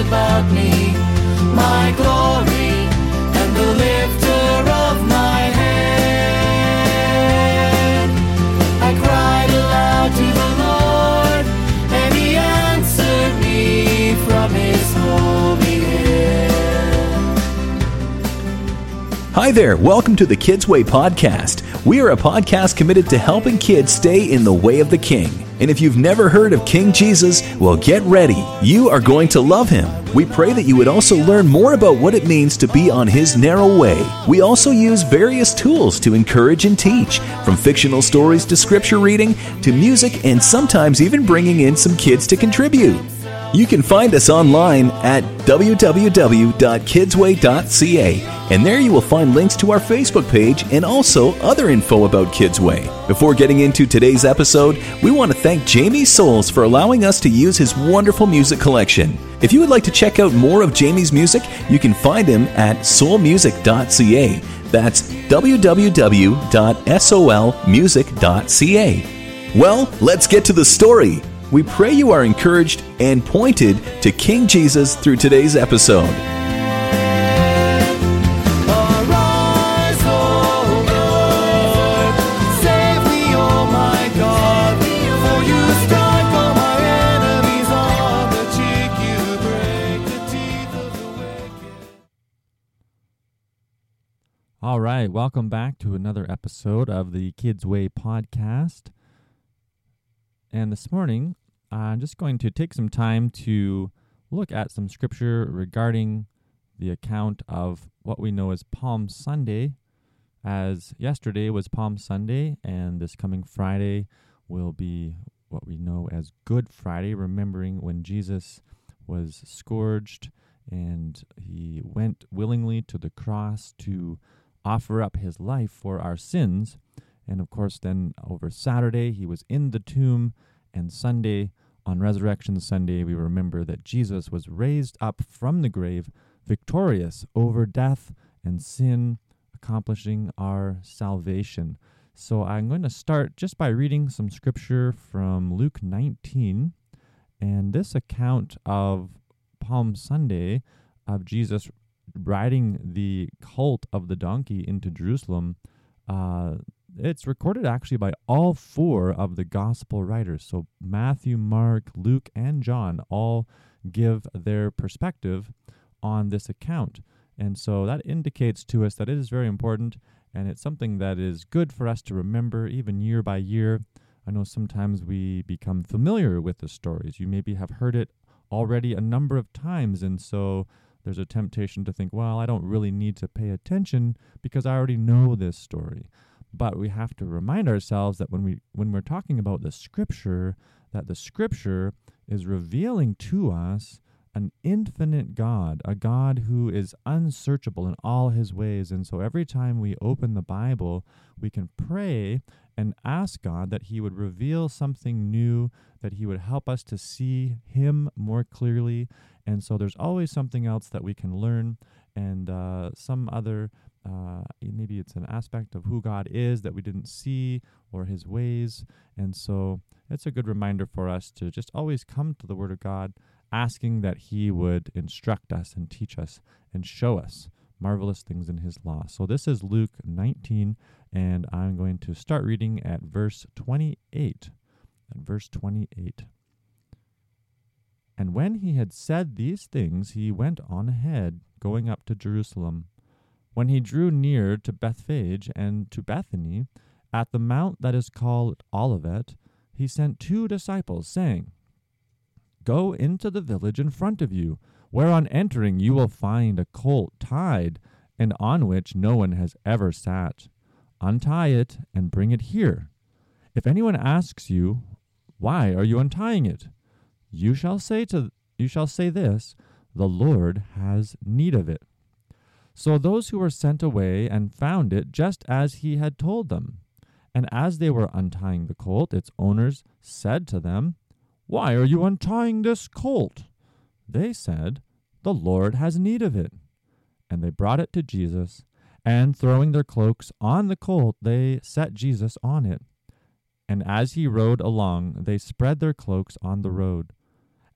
about me, my glory, and the lifter of my head. I cried aloud to the Lord, and he answered me from his holy hill. Hi there, welcome to the Kids Way podcast. We are a podcast committed to helping kids stay in the way of the King. And if you've never heard of King Jesus, well, get ready. You are going to love him. We pray that you would also learn more about what it means to be on his narrow way. We also use various tools to encourage and teach, from fictional stories to scripture reading to music, and sometimes even bringing in some kids to contribute. You can find us online at www.kidsway.ca, and there you will find links to our Facebook page and also other info about Kidsway. Before getting into today's episode, we want to thank Jamie Soles for allowing us to use his wonderful music collection. If you would like to check out more of Jamie's music, you can find him at soulmusic.ca. That's www.solmusic.ca. Well, let's get to the story. We pray you are encouraged and pointed to King Jesus through today's episode. Arise, O Lord, save me, O my God, for you strike all my enemies on the cheek, you break the teeth of the wicked. All right, welcome back to another episode of the Kids Way podcast. And this morning, I'm just going to take some time to look at some scripture regarding the account of what we know as Palm Sunday. As yesterday was Palm Sunday, and this coming Friday will be what we know as Good Friday, remembering when Jesus was scourged and he went willingly to the cross to offer up his life for our sins. And of course, then over Saturday, he was in the tomb, and Sunday, on Resurrection Sunday, we remember that Jesus was raised up from the grave, victorious over death and sin, accomplishing our salvation. So I'm going to start just by reading some scripture from Luke 19. And this account of Palm Sunday, of Jesus riding the cult of the donkey into Jerusalem, uh, it's recorded actually by all four of the gospel writers. So Matthew, Mark, Luke, and John all give their perspective on this account. And so that indicates to us that it is very important and it's something that is good for us to remember even year by year. I know sometimes we become familiar with the stories. You maybe have heard it already a number of times, and so there's a temptation to think, well, I don't really need to pay attention because I already know this story. But we have to remind ourselves that when we when we're talking about the scripture, that the scripture is revealing to us an infinite God, a God who is unsearchable in all his ways. And so every time we open the Bible, we can pray and ask God that he would reveal something new, that he would help us to see him more clearly. And so there's always something else that we can learn and uh, some other. Uh, maybe it's an aspect of who God is that we didn't see or his ways. And so it's a good reminder for us to just always come to the Word of God, asking that He would instruct us and teach us and show us marvelous things in His law. So this is Luke 19, and I'm going to start reading at verse 28. At verse 28. And when he had said these things, he went on ahead, going up to Jerusalem. When he drew near to Bethphage and to Bethany, at the mount that is called Olivet, he sent two disciples, saying, Go into the village in front of you, where on entering you will find a colt tied, and on which no one has ever sat. Untie it and bring it here. If anyone asks you, Why are you untying it? You shall say to you shall say this, The Lord has need of it. So those who were sent away and found it just as he had told them. And as they were untying the colt, its owners said to them, Why are you untying this colt? They said, The Lord has need of it. And they brought it to Jesus, and throwing their cloaks on the colt, they set Jesus on it. And as he rode along, they spread their cloaks on the road.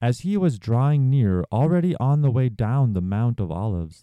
As he was drawing near, already on the way down the Mount of Olives,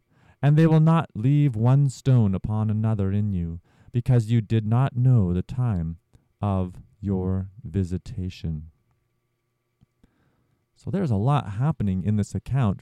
And they will not leave one stone upon another in you, because you did not know the time of your visitation. So there's a lot happening in this account.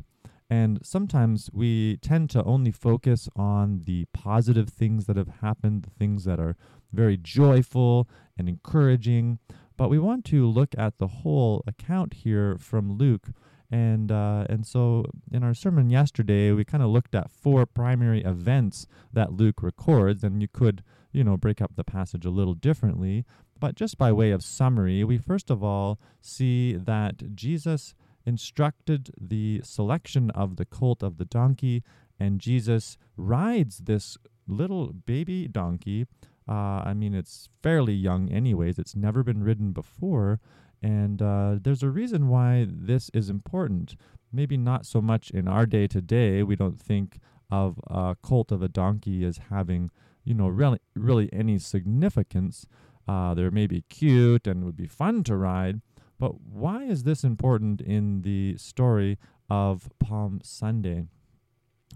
And sometimes we tend to only focus on the positive things that have happened, the things that are very joyful and encouraging. But we want to look at the whole account here from Luke. And uh, and so in our sermon yesterday, we kind of looked at four primary events that Luke records, and you could you know break up the passage a little differently. But just by way of summary, we first of all see that Jesus instructed the selection of the colt of the donkey, and Jesus rides this little baby donkey. Uh, I mean, it's fairly young, anyways. It's never been ridden before. And uh, there's a reason why this is important. Maybe not so much in our day to day. We don't think of a colt of a donkey as having, you know, really, really any significance. Uh, they may be cute and would be fun to ride, but why is this important in the story of Palm Sunday?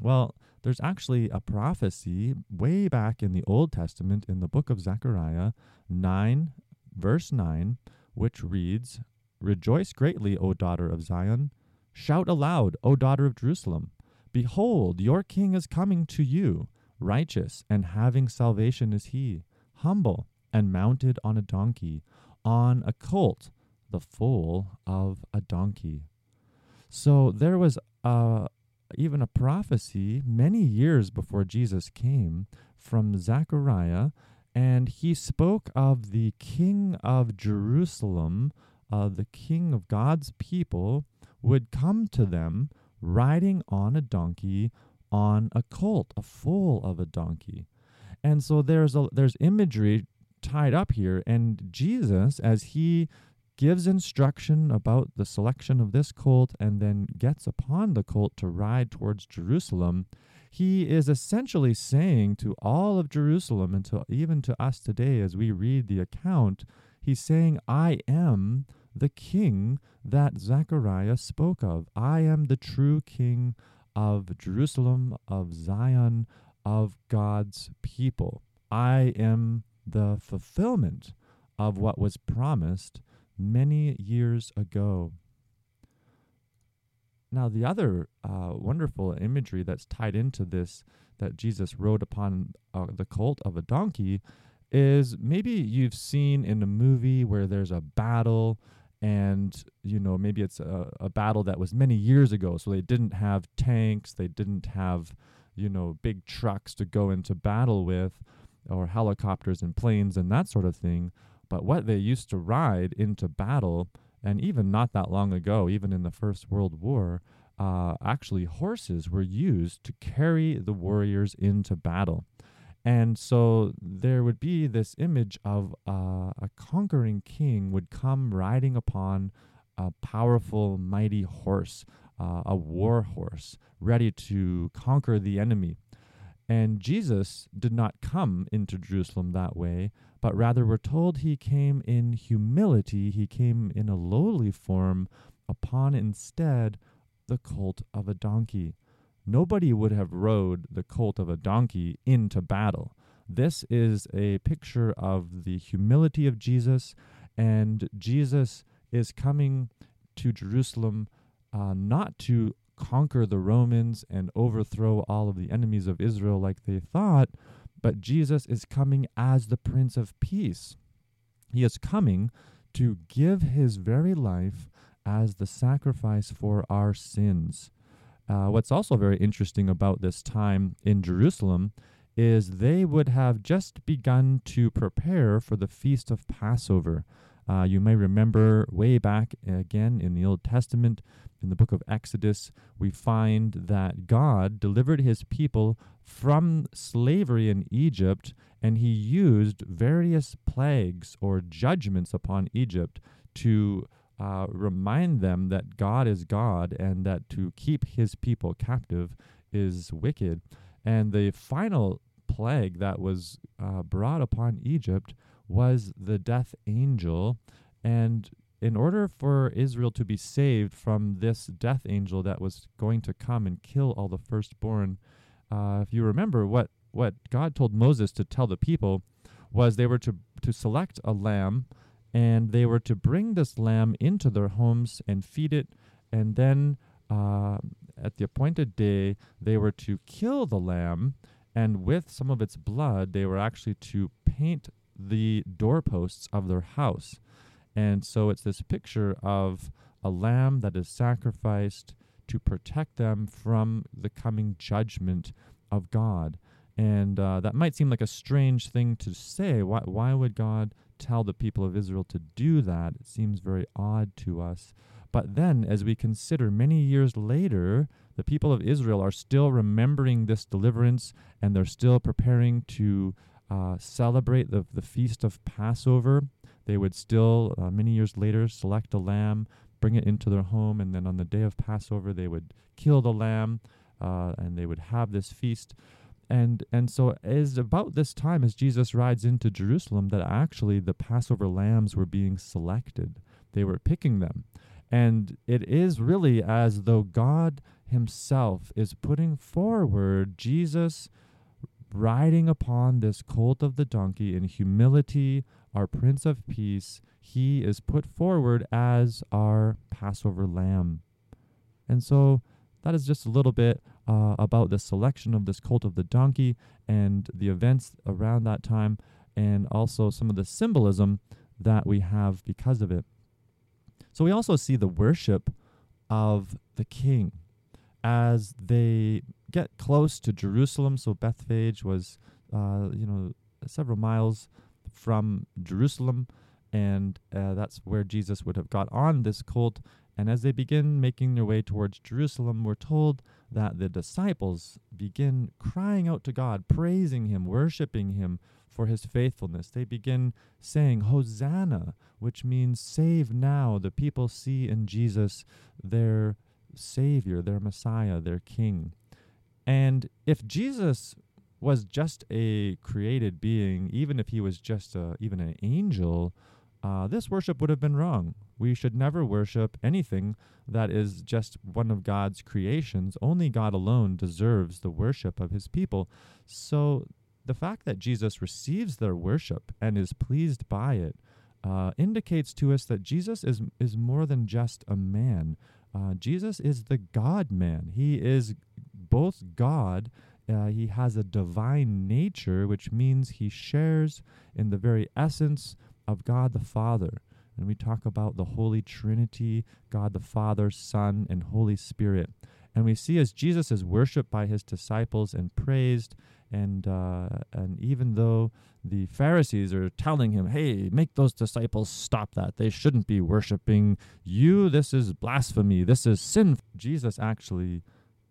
Well, there's actually a prophecy way back in the Old Testament in the book of Zechariah 9, verse 9, which reads, Rejoice greatly, O daughter of Zion. Shout aloud, O daughter of Jerusalem. Behold, your king is coming to you. Righteous and having salvation is he, humble and mounted on a donkey, on a colt, the foal of a donkey. So there was uh, even a prophecy many years before Jesus came from Zechariah, and he spoke of the king of Jerusalem, uh, the king of God's people, would come to them riding on a donkey on a colt, a foal of a donkey. And so there's a there's imagery tied up here. And Jesus, as he gives instruction about the selection of this colt and then gets upon the colt to ride towards Jerusalem, he is essentially saying to all of Jerusalem and to even to us today as we read the account, he's saying, I am the king that Zechariah spoke of. I am the true king of Jerusalem, of Zion, of God's people. I am the fulfillment of what was promised many years ago. Now, the other uh, wonderful imagery that's tied into this that Jesus rode upon uh, the colt of a donkey is maybe you've seen in a movie where there's a battle and you know maybe it's a, a battle that was many years ago so they didn't have tanks they didn't have you know big trucks to go into battle with or helicopters and planes and that sort of thing. But what they used to ride into battle, and even not that long ago, even in the First World War, uh, actually horses were used to carry the warriors into battle. And so there would be this image of uh, a conquering king would come riding upon a powerful, mighty horse, uh, a war horse, ready to conquer the enemy. And Jesus did not come into Jerusalem that way, but rather we're told he came in humility, he came in a lowly form upon instead the colt of a donkey. Nobody would have rode the colt of a donkey into battle. This is a picture of the humility of Jesus, and Jesus is coming to Jerusalem uh, not to conquer the Romans and overthrow all of the enemies of Israel like they thought, but Jesus is coming as the Prince of Peace. He is coming to give his very life as the sacrifice for our sins. Uh, what's also very interesting about this time in Jerusalem is they would have just begun to prepare for the feast of Passover. Uh, you may remember way back again in the Old Testament, in the book of Exodus, we find that God delivered his people from slavery in Egypt, and he used various plagues or judgments upon Egypt to uh, remind them that God is God and that to keep his people captive is wicked. And the final plague that was uh, brought upon Egypt was the death angel. And in order for Israel to be saved from this death angel that was going to come and kill all the firstborn, uh, if you remember what, what God told Moses to tell the people was they were to, to select a lamb and they were to bring this lamb into their homes and feed it and then uh, at the appointed day they were to kill the lamb and with some of its blood they were actually to paint the doorposts of their house. And so it's this picture of a lamb that is sacrificed to protect them from the coming judgment of god. And uh, that might seem like a strange thing to say. Why, why would god tell the people of israel to do that? It seems very odd to us. But then, as we consider many years later, the people of Israel are still remembering this deliverance and they're still preparing to uh, celebrate the, the feast of Passover. They would still, uh, many years later, select a lamb, bring it into their home, and then on the day of Passover, they would kill the lamb uh, and they would have this feast. And, and so it is about this time as Jesus rides into Jerusalem that actually the Passover lambs were being selected. They were picking them. And it is really as though God Himself is putting forward Jesus riding upon this colt of the donkey in humility, our Prince of Peace. He is put forward as our Passover lamb. And so that is just a little bit uh, about the selection of this colt of the donkey and the events around that time, and also some of the symbolism that we have because of it. So we also see the worship of the king as they get close to Jerusalem. So Bethphage was, uh, you know, several miles from Jerusalem, and uh, that's where Jesus would have got on this colt. And as they begin making their way towards Jerusalem, we're told that the disciples begin crying out to God, praising Him, worshiping Him for his faithfulness. They begin saying, Hosanna, which means save now. The people see in Jesus their Savior, their Messiah, their King. And if Jesus was just a created being, even if he was just a, even an angel, uh, this worship would have been wrong. We should never worship anything that is just one of God's creations. Only God alone deserves the worship of his people. So the fact that Jesus receives their worship and is pleased by it uh, indicates to us that Jesus is, is more than just a man. Uh, Jesus is the God man. He is both God, uh, he has a divine nature, which means he shares in the very essence of God the Father. And we talk about the Holy Trinity God the Father, Son, and Holy Spirit. And we see as Jesus is worshiped by his disciples and praised, and uh, and even though the Pharisees are telling him, "Hey, make those disciples stop that. They shouldn't be worshiping you. This is blasphemy. This is sin." Jesus actually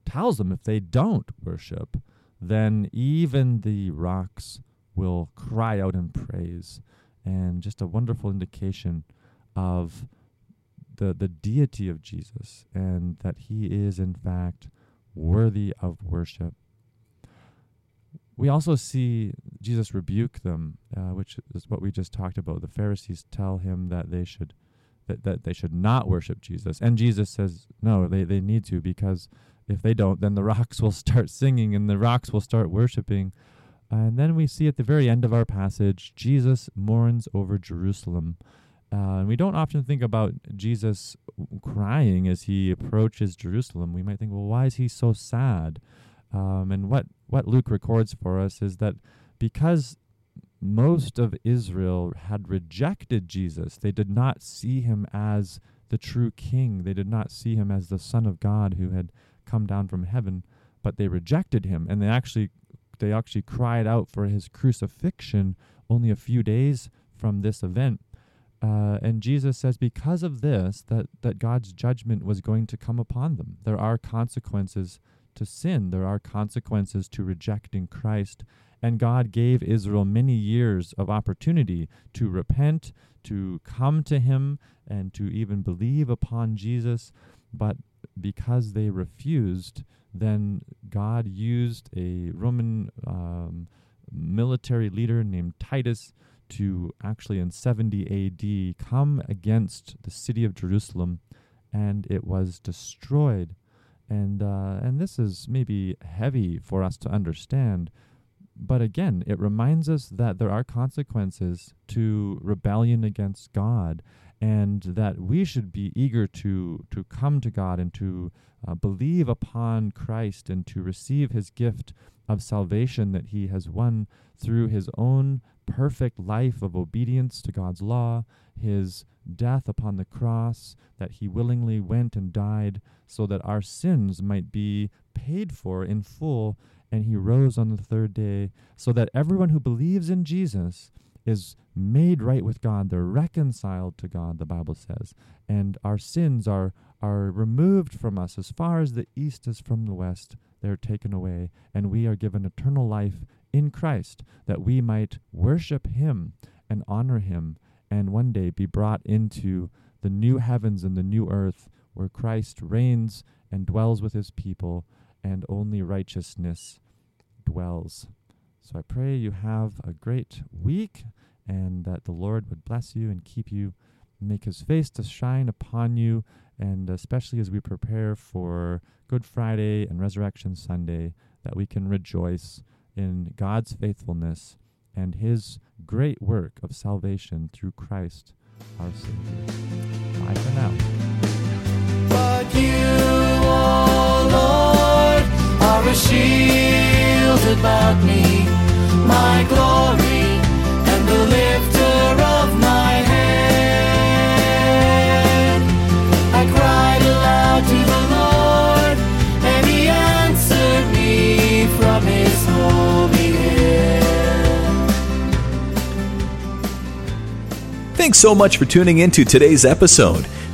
tells them if they don't worship, then even the rocks will cry out in praise. And just a wonderful indication of the the deity of Jesus and that he is in fact worthy of worship we also see Jesus rebuke them, uh, which is what we just talked about. The Pharisees tell him that they should that, that they should not worship Jesus. And Jesus says, no, they, they need to because if they don't, then the rocks will start singing and the rocks will start worshiping. And then we see at the very end of our passage, Jesus mourns over Jerusalem. Uh, and we don't often think about Jesus crying as he approaches Jerusalem. We might think, well, why is he so sad? Um, and what, what Luke records for us is that because most of Israel had rejected Jesus, they did not see him as the true king. They did not see him as the Son of God who had come down from heaven, but they rejected him, and they actually they actually cried out for his crucifixion only a few days from this event. Uh, and Jesus says, because of this, that, that God's judgment was going to come upon them. There are consequences to sin, there are consequences to rejecting Christ. And God gave Israel many years of opportunity to repent, to come to Him, and to even believe upon Jesus. But because they refused, then God used a Roman um, military leader named Titus to actually in 70 AD come against the city of Jerusalem and it was destroyed. And, uh, and this is maybe heavy for us to understand, but again, it reminds us that there are consequences to rebellion against God and that we should be eager to, to come to God and to uh, believe upon Christ and to receive his gift of salvation that he has won through his own perfect life of obedience to God's law, his death upon the cross, that he willingly went and died so that our sins might be paid for in full, and he rose on the third day, so that everyone who believes in Jesus is made right with God. They're reconciled to God, the Bible says. And our sins are, are removed from us as far as the east is from the west. They're taken away. And we are given eternal life in Christ, that we might worship Him and honor Him, and one day be brought into the new heavens and the new earth where Christ reigns and dwells with His people, and only righteousness dwells. So I pray you have a great week and that the Lord would bless you and keep you, make his face to shine upon you, and especially as we prepare for Good Friday and Resurrection Sunday, that we can rejoice in God's faithfulness and his great work of salvation through Christ our Savior. Bye for now. But you, O Lord, are a shield about me, my glory, and the lifter of my head. I cried aloud to the Lord, and he answered me from his holy hill. Thanks so much for tuning in to today's episode.